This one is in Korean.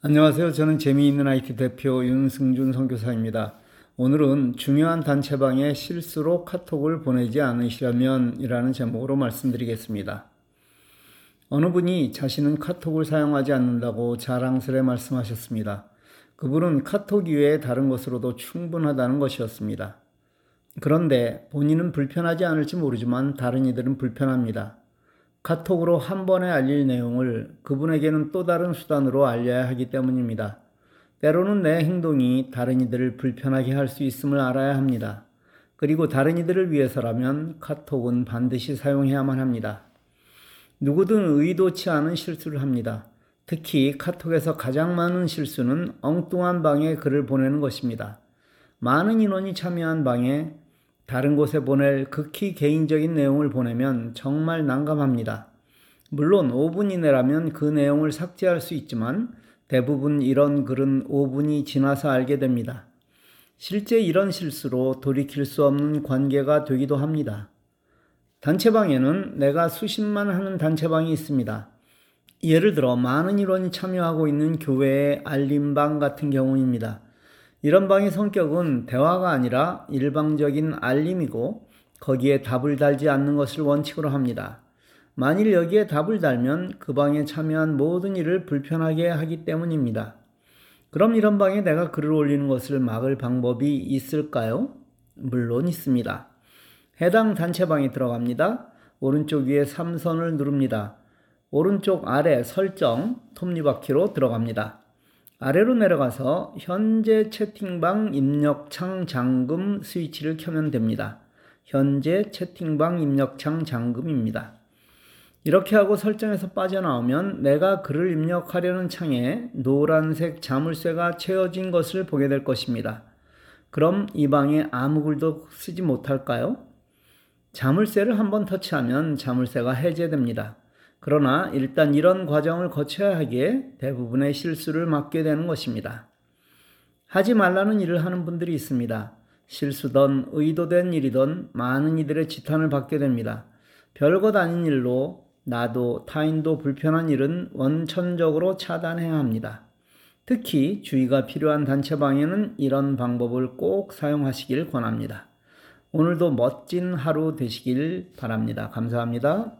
안녕하세요. 저는 재미있는 IT 대표 윤승준 선교사입니다. 오늘은 중요한 단체방에 실수로 카톡을 보내지 않으시려면 이라는 제목으로 말씀드리겠습니다. 어느 분이 자신은 카톡을 사용하지 않는다고 자랑스레 말씀하셨습니다. 그분은 카톡 이외에 다른 것으로도 충분하다는 것이었습니다. 그런데 본인은 불편하지 않을지 모르지만 다른 이들은 불편합니다. 카톡으로 한 번에 알릴 내용을 그분에게는 또 다른 수단으로 알려야 하기 때문입니다. 때로는 내 행동이 다른 이들을 불편하게 할 수 있음을 알아야 합니다. 그리고 다른 이들을 위해서라면 카톡은 반드시 사용해야만 합니다. 누구든 의도치 않은 실수를 합니다. 특히 카톡에서 가장 많은 실수는 엉뚱한 방에 글을 보내는 것입니다. 많은 인원이 참여한 방에 다른 곳에 보낼 극히 개인적인 내용을 보내면 정말 난감합니다. 물론 5분 이내라면 그 내용을 삭제할 수 있지만 대부분 이런 글은 5분이 지나서 알게 됩니다. 실제 이런 실수로 돌이킬 수 없는 관계가 되기도 합니다. 단체방에는 내가 수십만 하는 단체방이 있습니다. 예를 들어 많은 인원이 참여하고 있는 교회의 알림방 같은 경우입니다. 이런 방의 성격은 대화가 아니라 일방적인 알림이고 거기에 답을 달지 않는 것을 원칙으로 합니다. 만일 여기에 답을 달면 그 방에 참여한 모든 일을 불편하게 하기 때문입니다. 그럼 이런 방에 내가 글을 올리는 것을 막을 방법이 있을까요? 물론 있습니다. 해당 단체방에 들어갑니다. 오른쪽 위에 3선을 누릅니다. 오른쪽 아래 설정 톱니바퀴로 들어갑니다. 아래로 내려가서 현재 채팅방 입력창 잠금 스위치를 켜면 됩니다. 현재 채팅방 입력창 잠금입니다. 이렇게 하고 설정에서 빠져나오면 내가 글을 입력하려는 창에 노란색 자물쇠가 채워진 것을 보게 될 것입니다. 그럼 이 방에 아무 글도 쓰지 못할까요? 자물쇠를 한번 터치하면 자물쇠가 해제됩니다. 그러나 일단 이런 과정을 거쳐야 하기에 대부분의 실수를 맡게 되는 것입니다. 하지 말라는 일을 하는 분들이 있습니다. 실수든 의도된 일이든 많은 이들의 지탄을 받게 됩니다. 별것 아닌 일로 나도 타인도 불편한 일은 원천적으로 차단해야 합니다. 특히 주의가 필요한 단체방에는 이런 방법을 꼭 사용하시길 권합니다. 오늘도 멋진 하루 되시길 바랍니다. 감사합니다.